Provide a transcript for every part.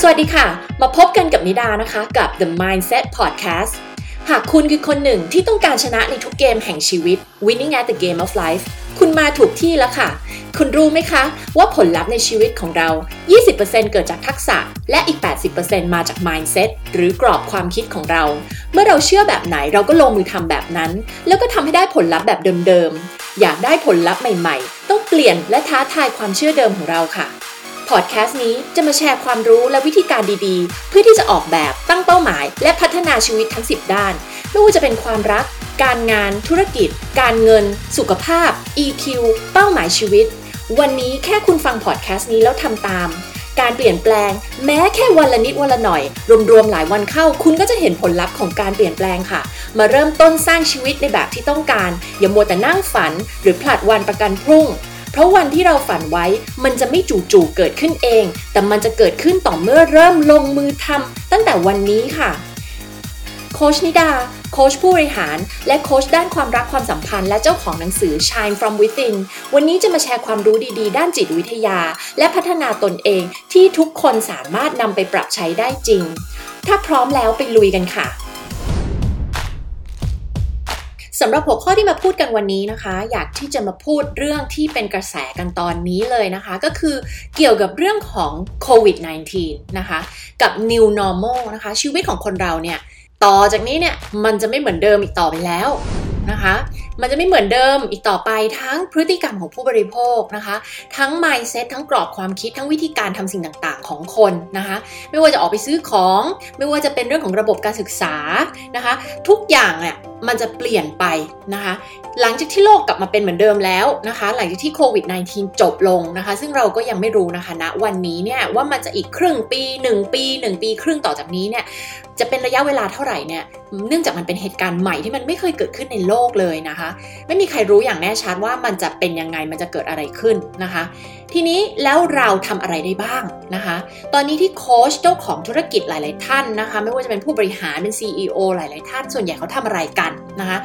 สวัสดีค่ะ มาพบกันกับนิดานะคะกับ The Mindset Podcast หากคุณคือคนหนึ่งที่ต้องการชนะในทุกเกมแห่งชีวิต Winning at the Game of Life คุณมาถูกที่แล้วค่ะ คุณรู้ไหมคะ ว่าผลลัพธ์ในชีวิตของเรา 20%เกิดจากทักษะ และอีก 80%มาจาก mindset หรือกรอบความคิดของเรา เมื่อเราเชื่อแบบไหนเราก็ลงมือทำแบบนั้น แล้วก็ทำให้ได้ผลลัพธ์แบบเดิมๆ อยากได้ผลลัพธ์ใหม่ๆ ต้องเปลี่ยนและท้าทายความเชื่อเดิมของเราค่ะ พอดแคสต์นี้จะมาแชร์ความรู้และวิธีการดีๆ เพื่อที่จะออกแบบตั้งเป้าหมาย และพัฒนาชีวิตทั้ง 10 ด้าน ไม่ว่าจะเป็นความรัก การงาน ธุรกิจ การเงิน สุขภาพ EQ เป้าหมายชีวิต วันนี้แค่คุณฟังพอดแคสต์นี้แล้วทำตาม การเปลี่ยนแปลง แม้แค่วันละนิดวันละหน่อย รวมๆหลายวันเข้า คุณก็จะเห็นผลลัพธ์ของการเปลี่ยนแปลงค่ะ มาเริ่มต้นสร้างชีวิตในแบบที่ต้องการ อย่ามัวแต่นั่งฝัน หรือผลัดวันประกันพรุ่ง เพราะวันที่เราฝันไว้มันจะไม่จู่ๆเกิดขึ้นเอง แต่มันจะเกิดขึ้นต่อเมื่อเริ่มลงมือทำตั้งแต่วันนี้ค่ะ โคชนิดา โคชผู้บริหาร และโคชด้านความรักความสัมพันธ์ และเจ้าของหนังสือ Shine from Within วันนี้จะมาแชร์ความรู้ดีๆ ด้านจิตวิทยา และพัฒนาตนเองที่ทุกคนสามารถนำไปปรับใช้ได้จริง ถ้าพร้อมแล้วไปลุยกันค่ะ สำหรับหัวข้อที่มาพูดกันวันนี้นะคะ อยากที่จะมาพูดเรื่องที่เป็นกระแสกันตอนนี้เลยนะคะ ก็คือเกี่ยวกับเรื่องของโควิด -19 นะคะ กับ new normal นะคะ ชีวิตของคนเราเนี่ย ต่อจากนี้เนี่ย มันจะไม่เหมือนเดิมอีกต่อไปแล้วนะคะมันจะไม่เหมือนเดิมอีกต่อไปทั้งพฤติกรรมของผู้บริโภคนะคะ ทั้ง mindset ทั้งกรอบความคิดทั้งวิธีการทำสิ่งต่างๆ ของคนนะคะ ไม่ว่าจะออกไปซื้อของ ไม่ว่าจะเป็นเรื่องของระบบการศึกษานะคะ ทุกอย่างเนี่ยมันจะเปลี่ยนไปนะคะ หลังจากที่โลกกลับมาเป็นเหมือนเดิมแล้วนะคะ หลังจากที่โควิด -19 จบลงนะคะ ซึ่งเราก็ยังไม่รู้นะคะณนะวันนี้เนี่ยว่ามันจะอีกครึ่งปี 1 ปี 1 ปีครึ่งต่อจากนี้เนี่ยจะเป็นระยะเวลาเท่าไหร่เนี่ยเนื่องจากมันเป็นเหตุการณ์ใหม่ที่มันไม่เคยเกิดขึ้นในโลกเลยนะคะไม่มีใครรู้อย่างแน่ชัดว่ามันจะเป็นยังไงมันจะเกิดอะไรขึ้นนะคะ ทีนี้แล้วเราทำอะไรได้บ้างนะคะ ตอนนี้ที่โค้ชเจ้าของธุรกิจหลาย ๆ ท่านนะคะ ไม่ว่าจะเป็นผู้บริหารเป็น CEO หลาย ๆ ท่านส่วนใหญ่เขาทำอะไรกันนะคะ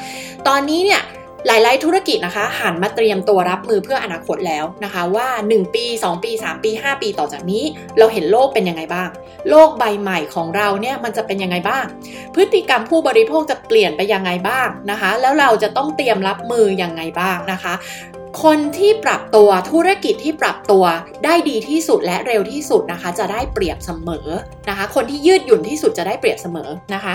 ตอนนี้เนี่ย หลาย ๆ ธุรกิจนะคะ หันมาเตรียมตัวรับมือเพื่ออนาคตแล้วนะคะว่า 1 ปี 2 ปี 3 ปี 5 ปีต่อจากนี้ เราเห็นโลกเป็นยังไงบ้าง โลกใบใหม่ของเราเนี่ยมันจะเป็นยังไงบ้าง พฤติกรรมผู้บริโภคจะเปลี่ยนไปยังไงบ้างนะคะ แล้วเราจะต้องเตรียมรับมือยังไงบ้างนะคะคนที่ปรับตัวธุรกิจที่ปรับตัวได้ดีที่สุดและเร็วที่สุดนะคะ จะได้เปรียบเสมอนะคะ คนที่ยืดหยุ่นที่สุดจะได้เปรียบเสมอนะคะ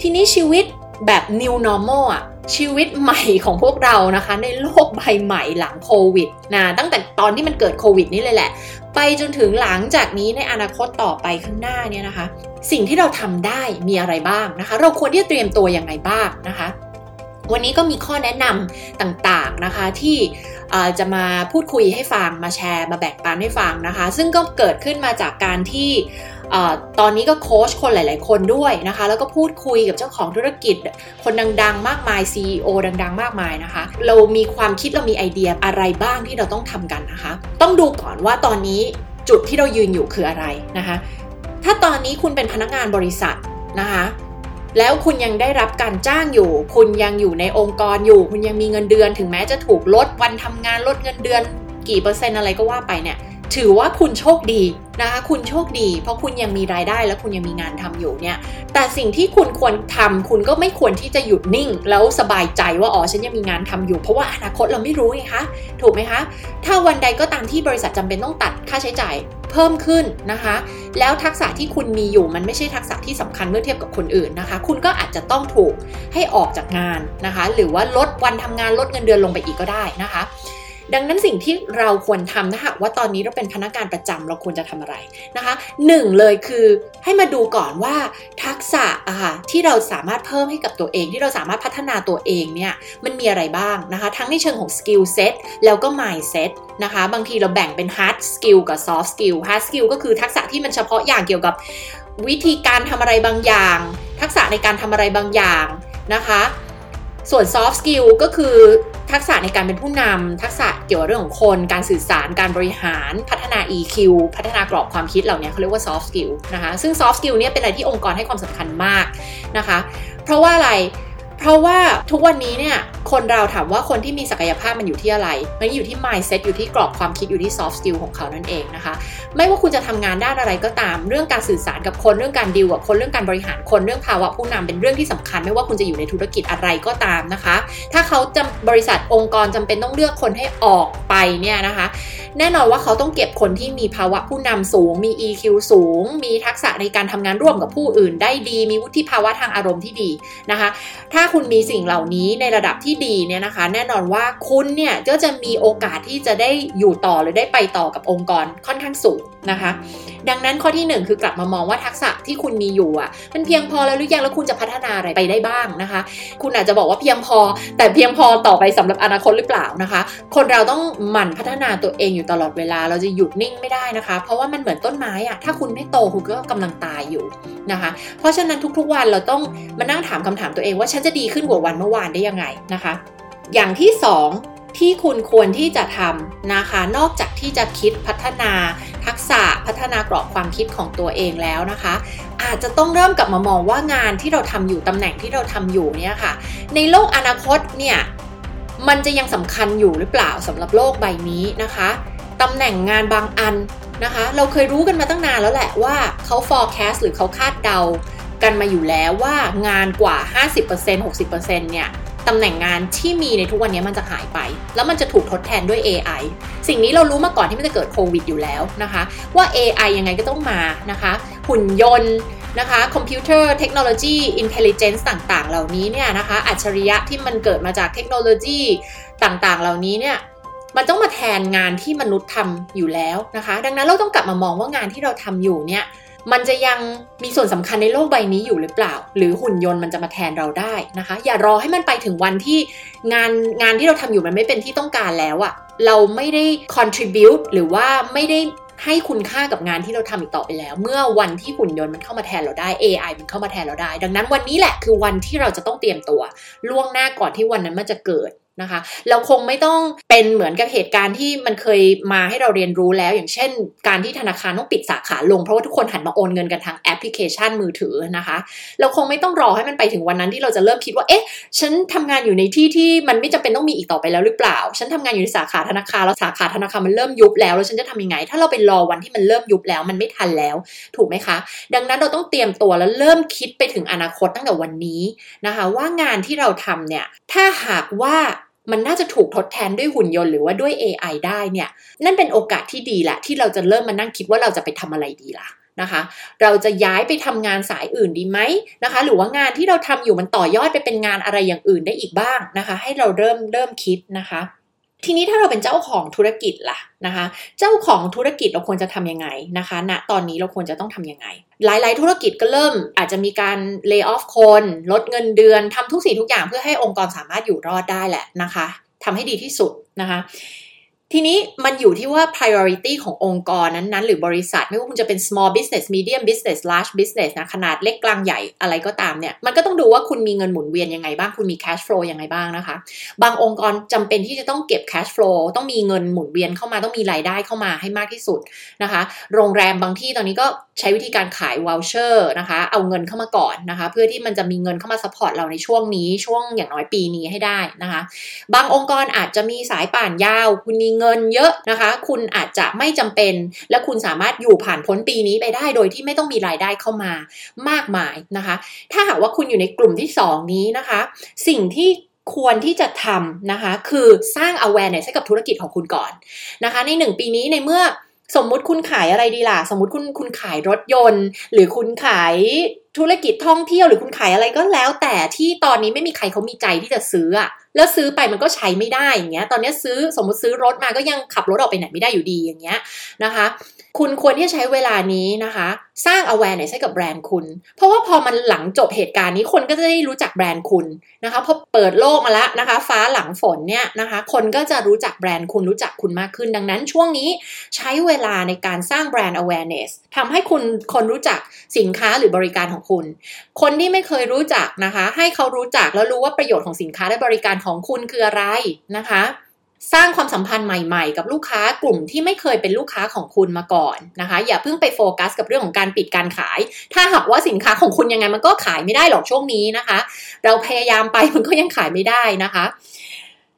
ทีนี้ชีวิตแบบ new normal อะ ชีวิตใหม่ของพวกเรานะคะ ในโลกใบใหม่หลังโควิดนะตั้งแต่ตอนที่มันเกิดโควิดนี่เลยแหละ ไปจนถึงหลังจากนี้ในอนาคตต่อไปข้างหน้าเนี่ยนะคะ สิ่งที่เราทำได้มีอะไรบ้างนะคะ เราควรที่จะเตรียมตัวยังไงบ้างนะคะวันนี้ก็มีข้อแนะนำต่างๆนะคะที่จะมาพูดคุยให้ฟังมาแชร์มาแบ่งปันให้ฟังนะคะ ซึ่งก็เกิดขึ้นมาจากการที่ ตอนนี้ก็โค้ชคนหลาย ๆ คนด้วยนะคะ แล้วก็พูดคุยกับเจ้าของธุรกิจ คนดัง ๆ มากมาย CEO ดัง ๆ มากมายนะคะ เรามีความคิดเรามีไอเดียอะไรบ้างที่เราต้องทำกันนะคะ ต้องดูก่อนว่าตอนนี้จุดที่เรายืนอยู่คืออะไรนะคะ ถ้าตอนนี้คุณเป็นพนักงานบริษัทนะคะแล้วคุณยังได้รับการจ้างอยู่ คุณยังอยู่ในองค์กรอยู่ คุณยังมีเงินเดือน ถึงแม้จะถูกลดวันทำงานลดเงินเดือน กี่เปอร์เซ็นต์อะไรก็ว่าไปเนี่ย ถือว่าคุณโชคดีนะคะคุณโชคดี เพราะคุณยังมีรายได้และคุณยังมีงานทำอยู่เนี่ย แต่สิ่งที่คุณควรทำคุณก็ไม่ควรที่จะหยุดนิ่ง แล้วสบายใจว่าอ๋อฉันยังมีงานทำอยู่ เพราะว่าอนาคตเราไม่รู้ไงคะถูกไหมคะ ถ้าวันใดก็ตามที่บริษัทจำเป็นต้องตัดค่าใช้จ่ายเพิ่มขึ้นนะคะ แล้วทักษะที่คุณมีอยู่มันไม่ใช่ทักษะที่สำคัญเมื่อเทียบกับคนอื่นนะคะ คุณก็อาจจะต้องถูกให้ออกจากงานนะคะ หรือว่าลดวันทำงานลดเงินเดือนลงไปอีกก็ได้นะคะ ดังนั้นสิ่งที่เราควรทำนะคะว่าตอนนี้เราเป็นพนักงานประจำเราควรจะทำอะไรนะคะหนึ่งเลยคือให้มาดูก่อนว่าทักษะอะค่ะที่เราสามารถเพิ่มให้กับตัวเอง ที่เราสามารถพัฒนาตัวเองเนี่ยมันมีอะไรบ้างนะคะ ทั้งในเชิงของ skill setแล้วก็ mindset นะคะบางทีเราแบ่งเป็น hard skill กับ soft skill hard skill ก็คือทักษะที่มันเฉพาะอย่างเกี่ยวกับวิธีการทำอะไรบางอย่าง ทักษะในการทำอะไรบางอย่างนะคะ ส่วน soft skill ก็คือ ทักษะในการเป็นผู้นำทักษะเกี่ยวกับเรื่องของคน การสื่อสาร การบริหาร พัฒนา EQ พัฒนากรอบความคิดเหล่านี้เขาเรียกว่า soft skill นะคะ ซึ่ง soft skill เนี่ยเป็นอะไรที่องค์กรให้ความสำคัญมากนะคะ เพราะว่าอะไร เพราะว่าทุกวันนี้เนี่ยคนเราถามว่าคนที่มีศักยภาพมันอยู่ที่อะไร มันอยู่ที่ mindset อยู่ที่กรอบความคิดอยู่ที่ soft skill ของเขานั่นเองนะคะ ไม่ว่าคุณจะทำงานด้านอะไรก็ตาม เรื่องการสื่อสารกับคนเรื่องการดีลกับคนเรื่องการบริหารคนเรื่องภาวะผู้นำเป็นเรื่องที่สำคัญ ไม่ว่าคุณจะอยู่ในธุรกิจอะไรก็ตามนะคะ ถ้าเขาจำบริษัทองค์กรจำเป็นต้องเลือกคนให้ออกไปเนี่ยนะคะ แน่นอนว่าเขาต้องเก็บคนที่มีภาวะผู้นำสูง มี EQ สูง มีทักษะในการทำงานร่วมกับผู้อื่น ได้ดี มีวุฒิภาวะทางอารมณ์ที่ดีนะคะ ถ้าคุณมีสิ่งเหล่านี้ในระดับที่ดีเนี่ยนะคะ แน่นอนว่าคุณเนี่ยก็จะมีโอกาสที่จะได้อยู่ต่อหรือได้ไปต่อกับองค์กรค่อนข้างสูงนะคะ ดังนั้นข้อที่ 1 คือกลับมามองว่าทักษะที่คุณมีอยู่อะมันเพียงพอแล้วหรือยังแล้วคุณจะพัฒนาอะไรไปได้บ้างนะคะ คุณอาจจะบอกว่าเพียงพอ แต่เพียงพอต่อไปสำหรับอนาคตหรือเปล่านะคะ คนเราต้องหมั่นพัฒนาตัวเองอยู่ตลอดเวลาเราจะหยุดนิ่งไม่ได้นะคะ เพราะว่ามันเหมือนต้นไม้อะถ้าคุณไม่โตคุณก็กำลังตายอยู่นะคะ เพราะฉะนั้นทุกๆวันเราต้องมานั่งถามคำถามตัวเองว่าฉันจะดีขึ้นกว่าวันเมื่อวานได้ยังไงนะคะ อย่างที่สองที่คุณควรที่จะทำนะคะ นอกจากที่จะคิดพัฒนาทักษะพัฒนากรอบความคิดของตัวเองแล้วนะคะ อาจจะต้องเริ่มกลับมามองว่างานที่เราทำอยู่ตำแหน่งที่เราทำอยู่เนี่ยค่ะ ในโลกอนาคตเนี่ยมันจะยังสำคัญอยู่หรือเปล่าสำหรับโลกใบนี้นะคะตำแหน่งงานบางอันนะคะ เราเคยรู้กันมาตั้งนานแล้วแหละว่าเขา forecast หรือเขาคาดเดา กันมาอยู่แล้วว่างานกว่า 50% 60%เนี่ยตำแหน่งงานที่มีในทุกวันนี้มันจะหายไป แล้วมันจะถูกทดแทนด้วย AI สิ่งนี้เรารู้มาก่อนที่มันจะเกิดโควิดอยู่แล้วนะคะ ว่า AI ยังไงก็ต้องมานะคะ หุ่นยนต์นะคะคอมพิวเตอร์เทคโนโลยีอินเทลเจนซ์ต่างๆ เหล่านี้เนี่ยนะคะ อัจฉริยะที่มันเกิดมาจากเทคโนโลยีต่างๆ เหล่านี้เนี่ยมันต้องมาแทนงานที่มนุษย์ทำอยู่แล้วนะคะ ดังนั้นเราต้องกลับมามองว่างานที่เราทำอยู่เนี่ย มันจะยังมีส่วนสำคัญในโลกใบนี้อยู่หรือเปล่า หรือหุ่นยนต์มันจะมาแทนเราได้นะคะ อย่ารอให้มันไปถึงวันที่งานงานที่เราทำอยู่มันไม่เป็นที่ต้องการแล้วอะเราไม่ได้ contribute หรือว่าไม่ได้ให้คุณค่ากับงานที่เราทำอีกต่อไปแล้ว เมื่อวันที่หุ่นยนต์มันเข้ามาแทนเราได้ AI มันเข้ามาแทนเราได้ ดังนั้นวันนี้แหละคือวันที่เราจะต้องเตรียมตัว ล่วงหน้าก่อนที่วันนั้นมันจะเกิด นะคะ เราคงไม่ต้องเป็นเหมือนกับเหตุการณ์ที่มันเคยมาให้เราเรียนรู้แล้ว อย่างเช่น การที่ธนาคารต้องปิดสาขาลงเพราะว่าทุกคนหันมาโอนเงินกันทางแอปพลิเคชันมือถือนะคะ เราคงไม่ต้องรอให้มันไปถึงวันนั้นที่เราจะเริ่มคิดว่าเอ๊ะฉันทำงานอยู่ในที่ที่มันไม่จำเป็นต้องมีอีกต่อไปแล้วหรือเปล่า ฉันทำงานอยู่ในสาขาธนาคารแล้วสาขาธนาคารมันเริ่มยุบแล้วแล้วฉันจะทำยังไง ถ้าเราไปรอวันที่มันเริ่มยุบแล้วมันไม่ทันแล้ว ถูกไหมคะ ดังนั้นเราต้องเตรียมตัวแล้วเริ่มคิดไปถึงอนาคตตั้งแต่วันนี้นะคะ ว่างานที่เราทำเนี่ยถ้าหากว่า มันน่าจะถูกทดแทนด้วยหุ่นยนต์หรือว่าด้วย AI ได้เนี่ย นั่นเป็นโอกาสที่ดีแหละ ที่เราจะเริ่มมานั่งคิดว่าเราจะไปทำอะไรดีล่ะนะคะ เราจะย้ายไปทำงานสายอื่นดีไหมนะคะ หรือว่างานที่เราทำอยู่มันต่อยอดไปเป็นงานอะไรอย่างอื่นได้อีกบ้างนะคะ ให้เราเริ่มเริ่มคิดนะคะ ทีนี้ถ้าเราเป็นเจ้าของธุรกิจล่ะนะคะ เจ้าของธุรกิจเราควรจะทํำยังไงนะคะณนะตอนนี้เราควรจะต้องทํำยังไง หลายๆ ธุรกิจก็เริ่มอาจจะมีการเลิกออฟคน ลดเงินเดือนทำทุกสิ่งทุกอย่างเพื่อให้องค์กรสามารถอยู่รอดได้แหละนะคะทำให้ดีที่สุดนะคะ ทีนี้มันอยู่ที่ว่า priority ขององค์กรนั้นๆ หรือบริษัท ไม่ว่าคุณจะเป็น small business medium business large business นะขนาดเล็กกลางใหญ่อะไรก็ตามเนี่ย มันก็ต้องดูว่าคุณมีเงินหมุนเวียนยังไงบ้าง คุณมี cash flow ยังไงบ้างนะคะ บางองค์กรจำเป็นที่จะต้องเก็บ cash flow ต้องมีเงินหมุนเวียนเข้ามาต้องมีรายได้เข้ามาให้มากที่สุดนะคะ โรงแรมบางที่ตอนนี้ก็ใช้วิธีการขาย voucher นะคะ เอาเงินเข้ามาก่อนนะคะ เพื่อที่มันจะมีเงินเข้ามา support เราในช่วงนี้ช่วงอย่างน้อยปีนี้ให้ได้นะคะ บางองค์กรอาจจะมีสายป่านยาว คุณมีเงินเยอะนะคะ คุณอาจจะไม่จำเป็น และคุณสามารถอยู่ผ่านพ้นปีนี้ไปได้โดยที่ไม่ต้องมีรายได้เข้ามามากมายนะคะ ถ้าหากว่าคุณอยู่ในกลุ่มที่ 2 นี้นะคะ สิ่งที่ควรที่จะทำนะคะ คือสร้าง awareness ให้กับธุรกิจของคุณก่อนนะคะ ใน 1 ปีนี้ในเมื่อสมมุติคุณขายอะไรดีล่ะ สมมุติคุณคุณขายรถยนต์ หรือคุณขายธุรกิจท่องเที่ยวหรือคุณขายอะไรก็แล้ว แต่ที่ตอนนี้ไม่มีใครเขามีใจที่จะซื้ออะ แล้วซื้อไปมันก็ใช้ไม่ได้อย่างเงี้ย ตอนนี้ซื้อสมมติซื้อรถมาก็ยังขับรถออกไปไหนไม่ได้อยู่ดีอย่างเงี้ยนะคะ คุณควรที่จะใช้เวลานี้นะคะสร้าง awareness ให้กับแบรนด์คุณ เพราะว่าพอมันหลังจบเหตุการณ์นี้คนก็จะได้รู้จักแบรนด์คุณนะคะพอเปิดโลกมาแล้วนะคะ ฟ้าหลังฝนเนี่ยนะคะ คนก็จะรู้จักแบรนด์คุณรู้จักคุณมากขึ้น ดังนั้นช่วงนี้ใช้เวลาในการสร้างแบรนด์ awareness ทำให้คุณคนรู้จักสินค้าหรือบริการของคุณ คนที่ไม่เคยรู้จักนะคะ ให้เขารู้จักแล้วรู้ว่าประโยชน์ของสินค้าและบริการของคุณคืออะไรนะคะ สร้างความสัมพันธ์ใหม่ๆ กับลูกค้ากลุ่มที่ไม่เคยเป็นลูกค้าของคุณมาก่อนนะคะ อย่าเพิ่งไปโฟกัสกับเรื่องของการปิดการขาย ถ้าหากว่าสินค้าของคุณยังไงมันก็ขายไม่ได้หรอกช่วงนี้นะคะ เราพยายามไปมันก็ยังขายไม่ได้นะคะ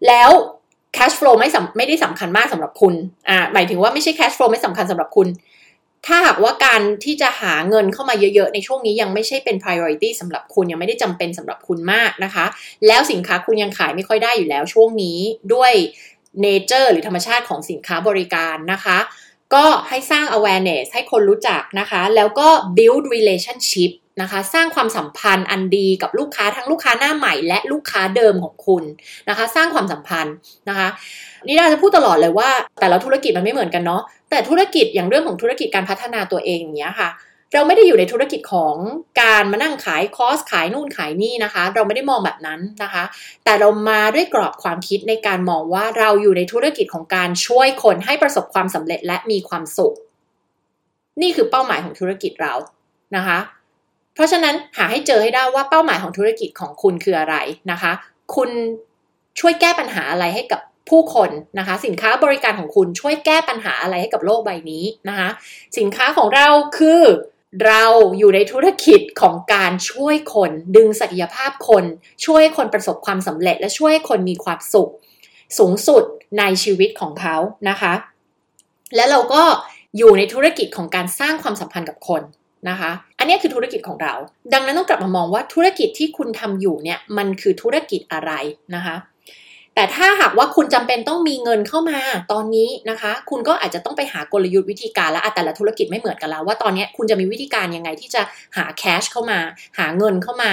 แล้ว cash flow ไม่ไม่ได้สำคัญมากสำหรับคุณอ่าหมายถึงว่าไม่ใช่ cash flow ไม่สำคัญสำหรับคุณถ้าหากว่าการที่จะหาเงินเข้ามาเยอะๆ ในช่วงนี้ยังไม่ใช่เป็น priority สำหรับคุณยังไม่ได้จำเป็นสำหรับคุณมากนะคะ แล้วสินค้าคุณยังขายไม่ค่อยได้อยู่แล้วช่วงนี้ด้วย nature หรือธรรมชาติของสินค้าบริการนะคะ ก็ให้สร้าง awareness ให้คนรู้จักนะคะ แล้วก็ build relationship นะคะสร้างความสัมพันธ์อันดีกับลูกค้าทั้งลูกค้าหน้าใหม่และลูกค้าเดิมของคุณนะคะ สร้างความสัมพันธ์นะคะนี่ดาจะพูดตลอดเลยว่า แต่ละธุรกิจมันไม่เหมือนกันเนาะแต่ธุรกิจอย่างเรื่องของธุรกิจการพัฒนาตัวเองอย่างเงี้ยค่ะ เราไม่ได้อยู่ในธุรกิจของการมานั่งขายคอสขายนู่นขายนี่นะคะ เราไม่ได้มองแบบนั้นนะคะ แต่เรามาด้วยกรอบความคิดในการมองว่าเราอยู่ในธุรกิจของการช่วยคนให้ประสบความสำเร็จและมีความสุข นี่คือเป้าหมายของธุรกิจเรานะคะ เพราะฉะนั้นหาให้เจอให้ได้ว่าเป้าหมายของธุรกิจของคุณคืออะไรนะคะ คุณช่วยแก้ปัญหาอะไรให้กับผู้คนนะคะ สินค้าบริการของคุณช่วยแก้ปัญหาอะไรให้กับโลกใบนี้นะคะ สินค้าของเราคือ เราอยู่ในธุรกิจของการช่วยคน ดึงศักยภาพคน ช่วยคนประสบความสำเร็จ และช่วยคนมีความสุข สูงสุดในชีวิตของเขานะคะ และเราก็อยู่ในธุรกิจของการสร้างความสัมพันธ์กับคนนะคะ อันนี้คือธุรกิจของเรา ดังนั้นต้องกลับมามองว่าธุรกิจที่คุณทำอยู่เนี่ยมันคือธุรกิจอะไรนะคะ แต่ถ้าหากว่าคุณจำเป็นต้องมีเงินเข้ามาตอนนี้นะคะ คุณก็อาจจะต้องไปหากลยุทธ์วิธีการและแต่ละธุรกิจไม่เหมือนกันแล้ว ว่าตอนนี้คุณจะมีวิธีการยังไงที่จะหา cash เข้ามา หาเงินเข้ามา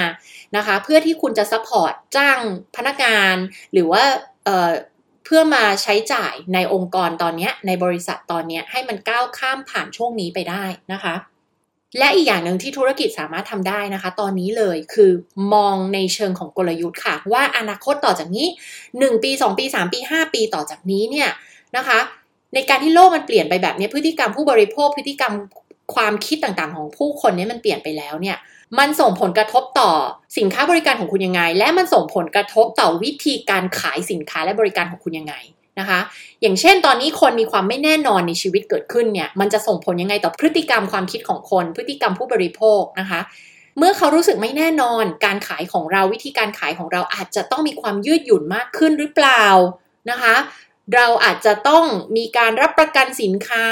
นะคะ เพื่อที่คุณจะ support จ้างพนักงาน หรือว่าเพื่อมาใช้จ่ายในองค์กรตอนนี้ในบริษัทตอนนี้ให้มันก้าวข้ามผ่านช่วงนี้ไปได้นะคะ และอีกอย่างหนึ่งที่ธุรกิจสามารถทำได้นะคะ ตอนนี้เลยคือมองในเชิงของกลยุทธ์ค่ะ ว่าอนาคตต่อจากนี้ 1 ปี 2 ปี 3 ปี 5 ปีต่อจากนี้เนี่ยนะคะ ในการที่โลกมันเปลี่ยนไปแบบนี้พฤติกรรมผู้บริโภคพฤติกรรมความคิดต่างๆ ของผู้คนนี้มันเปลี่ยนไปแล้วเนี่ยมันส่งผลกระทบต่อสินค้าบริการของคุณยังไง และมันส่งผลกระทบต่อวิธีการขายสินค้าและบริการของคุณยังไง นะคะ อย่างเช่นตอนนี้คนมีความไม่แน่นอนในชีวิตเกิดขึ้นเนี่ย มันจะส่งผลยังไงต่อพฤติกรรมความคิดของคน พฤติกรรมผู้บริโภคนะคะ เมื่อเขารู้สึกไม่แน่นอน การขายของเราวิธีการขายของเราอาจจะต้องมีความยืดหยุ่นมากขึ้นหรือเปล่านะคะ เราอาจจะต้องมีการรับประกันสินค้า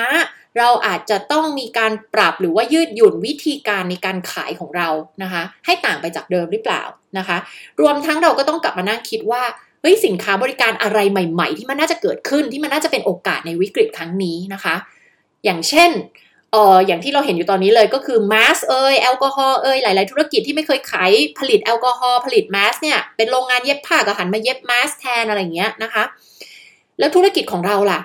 เราอาจจะต้องมีการปรับหรือว่ายืดหยุ่นวิธีการในการขายของเรานะคะ ให้ต่างไปจากเดิมหรือเปล่านะคะ รวมทั้งเราก็ต้องกลับมานั่งคิดว่า เฮ้ยสินค้าบริการอะไรใหม่ ๆ ที่มันน่าจะเกิดขึ้นที่มันน่าจะเป็นโอกาสในวิกฤตครั้งนี้นะคะ อย่างเช่นเอออย่างที่เราเห็นอยู่ตอนนี้เลยก็คือแมสเอยแอลกอฮอล์เอยหลาย ๆ ธุรกิจที่ไม่เคยขายผลิตแอลกอฮอล์ผลิตแมสเนี่ยเป็นโรงงานเย็บผ้าก็หันมาเย็บแมสแทนอะไรอย่างเงี้ยนะคะ แล้วธุรกิจของเราล่ะ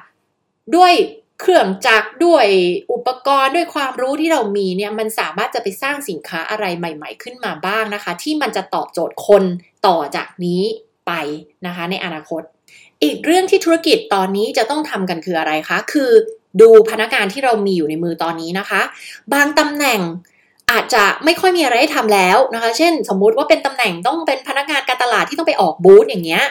ด้วยเครื่องจักรด้วยอุปกรณ์ด้วยความรู้ที่เรามีเนี่ยมันสามารถจะไปสร้างสินค้าอะไรใหม่ ๆ ขึ้นมาบ้างนะคะ ที่มันจะตอบโจทย์คนต่อจากนี้ ไปนะคะในอนาคต อีกเรื่องที่ธุรกิจตอนนี้จะต้องทำกันคืออะไรคะ คือดูพนักงานที่เรามีอยู่ในมือตอนนี้นะคะ บางตำแหน่งอาจจะไม่ค่อยมีอะไรให้ทำแล้วนะคะ เช่น สมมุติว่าเป็นตำแหน่งต้องเป็นพนักงานการตลาดที่ต้องไปออกบูธอย่างเงี้ย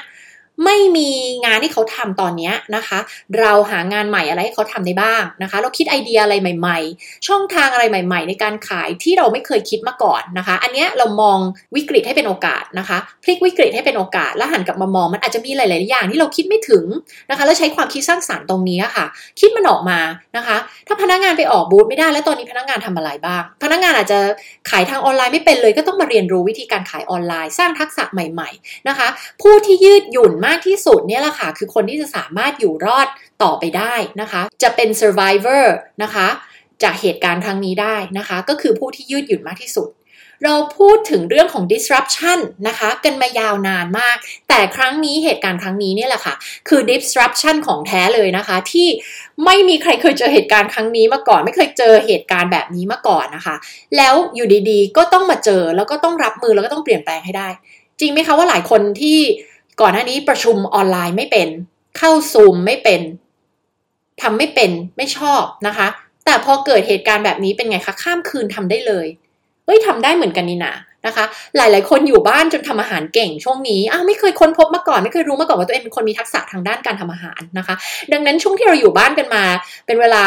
ไม่มีงานที่เขาทำตอนนี้นะคะ เราหางานใหม่อะไรให้เขาทำได้บ้างนะคะ เราคิดไอเดียอะไรใหม่ ๆ ช่องทางอะไรใหม่ ๆ ในการขายที่เราไม่เคยคิดมาก่อนนะคะ อันนี้เรามองวิกฤตให้เป็นโอกาสนะคะ พลิกวิกฤตให้เป็นโอกาส แล้วหันกลับมามองมันอาจจะมีหลาย ๆ อย่างที่เราคิดไม่ถึงนะคะ แล้วใช้ความคิดสร้างสารรค์ตรงนี้ค่ะ คิดมันออกมานะคะ ถ้าพนักงานไปออกบูธไม่ได้แล้วตอนนี้พนักงานทำอะไรบ้าง พนักงานอาจจะขายทางออนไลน์ไม่เป็นเลย ก็ต้องมาเรียนรู้วิธีการขายออนไลน์ สร้างทักษะใหม่ ๆ นะคะ ผู้ที่ยืดหยุ่นมากที่สุดเนี่ยแหละค่ะคือคนที่จะสามารถอยู่รอดต่อไปได้นะคะ จะเป็น survivor นะคะ จากเหตุการณ์ครั้งนี้ได้นะคะ ก็คือผู้ที่ยืดหยุ่นมากที่สุด เราพูดถึงเรื่องของ disruption นะคะ กันมายาวนานมาก แต่ครั้งนี้เหตุการณ์ครั้งนี้เนี่ยแหละค่ะ คือ disruption ของแท้เลยนะคะ ที่ไม่มีใครเคยเจอเหตุการณ์ครั้งนี้มาก่อน ไม่เคยเจอเหตุการณ์แบบนี้มาก่อนนะคะ แล้วอยู่ดีๆ ก็ต้องมาเจอแล้วก็ต้องรับมือแล้วก็ต้องเปลี่ยนแปลงให้ได้ จริงไหมคะว่าหลายคนที่ ก่อนหน้านี้ประชุมออนไลน์ไม่เป็น เข้าซูมไม่เป็นทำไม่เป็นไม่ชอบนะคะ แต่พอเกิดเหตุการณ์แบบนี้เป็นไงคะข้ามคืนทำได้เลยเฮ้ยทำได้เหมือนกันนี่นะนะคะ หลายๆ คนอยู่บ้านจนทำอาหารเก่งช่วงนี้อ้าวไม่เคยค้นพบมาก่อน ไม่เคยรู้มาก่อนว่าตัวเองเป็นคนมีทักษะทางด้านการทำอาหารนะคะ ดังนั้นช่วงที่เราอยู่บ้านกันมา เป็นเวลา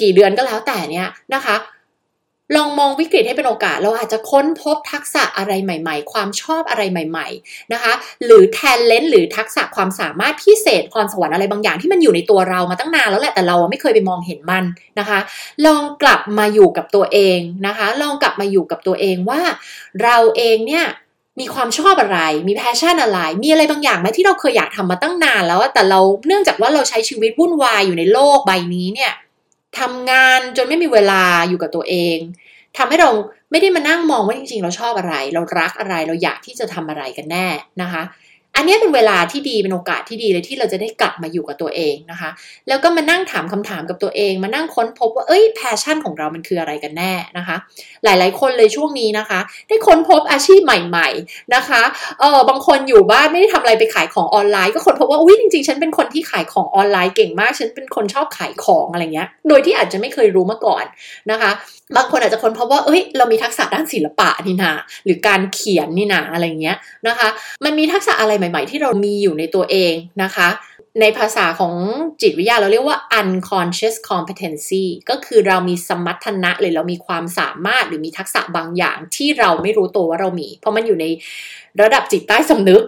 กี่เดือนก็แล้วแต่เนี่ยนะคะ ลองมองวิกฤตให้เป็นโอกาส เราอาจจะค้นพบทักษะอะไรใหม่ ๆ ความชอบอะไรใหม่ ๆนะคะ หรือแทนเลนหรือทักษะความสามารถพิเศษพรสวรรค์อะไรบางอย่างที่มันอยู่ในตัวเรามาตั้งนานแล้วแหละแต่เราไม่เคยไปมองเห็นมันนะคะ ลองกลับมาอยู่กับตัวเองนะคะ ลองกลับมาอยู่กับตัวเองว่า เราเองเนี่ยมีความชอบอะไร มี passion อะไร มีอะไรบางอย่างไหมที่เราเคยอยากทำมาตั้งนานแล้ว แต่เราเนื่องจากว่าเราใช้ชีวิตวุ่นวายอยู่ในโลกใบนี้เนี่ยทำงานจนไม่มีเวลาอยู่กับตัวเอง ทำให้เราไม่ได้มานั่งมองว่าจริงๆ เราชอบอะไร เรารักอะไรเราอยากที่จะทำอะไรกันแน่นะคะ อันนี้เป็นเวลาที่ดีเป็นโอกาสที่ดีเลยที่เราจะได้กลับมาอยู่กับตัวเองนะคะ แล้วก็มานั่งถามคำถามกับตัวเอง มานั่งค้นพบว่าเอ้ย passion ของเรามันคืออะไรกันแน่นะคะ หลายๆ คนเลยช่วงนี้นะคะ ได้ค้นพบอาชีพใหม่ๆนะคะเออบางคนอยู่บ้านไม่ได้ทำอะไรไปขายของออนไลน์ ก็ค้นพบว่าอุ้ยจริงๆ ฉันเป็นคนที่ขายของออนไลน์เก่งมากฉันเป็นคนชอบขายของอะไรเงี้ย โดยที่อาจจะไม่เคยรู้มาก่อนนะคะ บางคนอาจจะค้นพบว่าเอ้ยเรามีทักษะด้านศิลปะนี่นาหรือการเขียนนี่นาอะไรเงี้ยนะคะ มันมีทักษะอะไรใหม่ ๆ ที่เรามีอยู่ในตัวเองนะคะ ในภาษาของจิตวิทยาเราเรียกว่า unconscious competency ก็คือเรามีสมรรถนะหรือเรามีความสามารถหรือมีทักษะบางอย่างที่เราไม่รู้ตัวว่าเรามี เพราะมันอยู่ในระดับจิตใต้สำนึก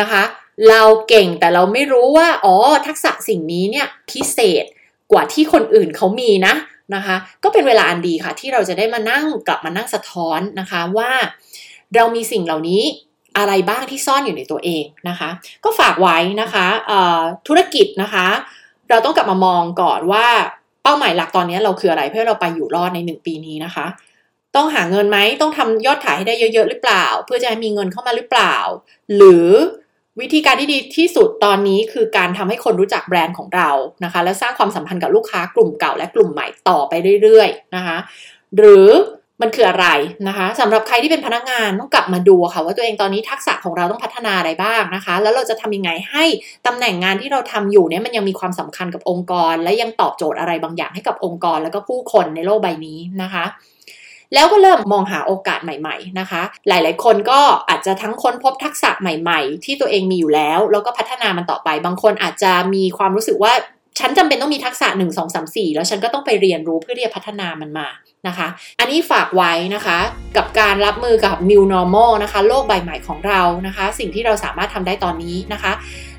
นะคะ เราเก่งแต่เราไม่รู้ว่า อ๋อ ทักษะสิ่งนี้เนี่ยพิเศษกว่าที่คนอื่นเขามีนะนะคะ ก็เป็นเวลาอันดีค่ะ ที่เราจะได้มานั่งกลับมานั่งสะท้อนนะคะว่า เรามีสิ่งเหล่านี้ อะไรบ้างที่ซ่อนอยู่ในตัวเองนะคะ ก็ฝากไว้นะคะธุรกิจนะคะ เราต้องกลับมามองก่อนว่าเป้าหมายหลักตอนนี้เราคืออะไรเพื่อเราไปอยู่รอดในหนึ่งปีนี้นะคะ ต้องหาเงินไหมต้องทำยอดขายให้ได้เยอะๆหรือเปล่า เพื่อจะให้มีเงินเข้ามาหรือเปล่า หรือวิธีการที่ดีที่สุดตอนนี้คือการทำให้คนรู้จักแบรนด์ของเรานะคะ และสร้างความสัมพันธ์กับลูกค้ากลุ่มเก่าและกลุ่มใหม่ต่อไปเรื่อยๆนะคะ หรือ มันคืออะไรนะคะสำหรับใครที่เป็นพนักงานต้องกลับมาดูค่ะว่าตัวเองตอนนี้ทักษะของเราต้องพัฒนาอะไรบ้างนะคะ แล้วเราจะทำยังไงให้ตำแหน่งงานที่เราทำอยู่เนี่ยมันยังมีความสำคัญกับองค์กร และยังตอบโจทย์อะไรบางอย่างให้กับองค์กร แล้วก็ผู้คนในโลกใบนี้นะคะแล้วก็เริ่มมองหาโอกาสใหม่ๆนะคะ หลายๆ คนก็อาจจะทั้งค้นพบทักษะใหม่ๆ ที่ตัวเองมีอยู่แล้ว แล้วก็พัฒนามันต่อไป บางคนอาจจะมีความรู้สึกว่า ฉันจำเป็นต้องมีทักษะ 1 2 3 4 แล้วฉันก็ต้องไปเรียนรู้เพื่อที่จะพัฒนามันมา นะคะ อันนี้ฝากไว้นะคะกับการรับมือกับ new normal นะคะโลกใบใหม่ของเรานะคะ สิ่งที่เราสามารถทำได้ตอนนี้นะคะ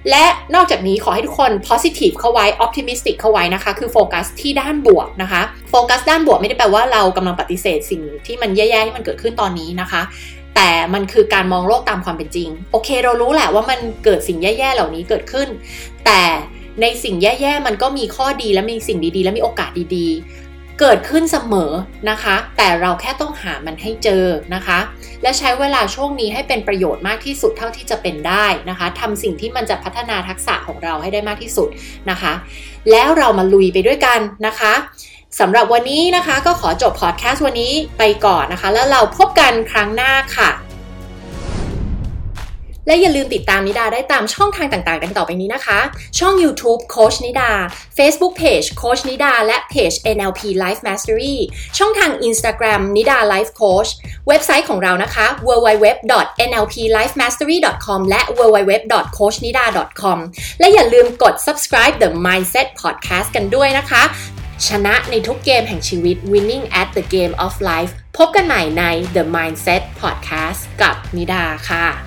และนอกจากนี้ขอให้ทุกคน positive เข้าไว้ optimistic เข้าไว้นะคะ คือโฟกัสที่ด้านบวกนะคะโฟกัสด้านบวกไม่ได้แปลว่าเรากำลังปฏิเสธสิ่งที่มันแย่ๆที่มันเกิดขึ้นตอนนี้นะคะแต่มันคือการมองโลกตามความเป็นจริง โอเค เรารู้แหละว่ามันเกิดสิ่งแย่ๆเหล่านี้เกิดขึ้น แต่ในสิ่งแย่ๆมันก็มีข้อดีและมีสิ่งดีๆ และมีโอกาสดีๆ เกิดขึ้นเสมอนะคะ แต่เราแค่ต้องหามันให้เจอนะคะ และใช้เวลาช่วงนี้ให้เป็นประโยชน์มากที่สุดเท่าที่จะเป็นได้นะคะทำสิ่งที่มันจะพัฒนาทักษะของเราให้ได้มากที่สุดนะคะ แล้วเรามาลุยไปด้วยกันนะคะสำหรับวันนี้นะคะก็ขอจบพอดแคสต์วันนี้ไปก่อนนะคะ แล้วเราพบกันครั้งหน้าค่ะ และอย่าลืมติดตามนิดาได้ตามช่องทางต่างๆ ดังต่อไปนี้นะคะ ช่อง YouTube โคชนิดา Facebook Page โคชนิดา และเพจ NLP Life Mastery ช่องทาง Instagram นิดา Life Coach เว็บไซต์ของเรานะคะ www.nlplifemastery.com และ www.coachnida.com และอย่าลืมกด subscribe the Mindset Podcast กันด้วยนะคะ ชนะในทุกเกมแห่งชีวิต winning at the game of life พบกันใหม่ใน The Mindset Podcast กับนิดาค่ะ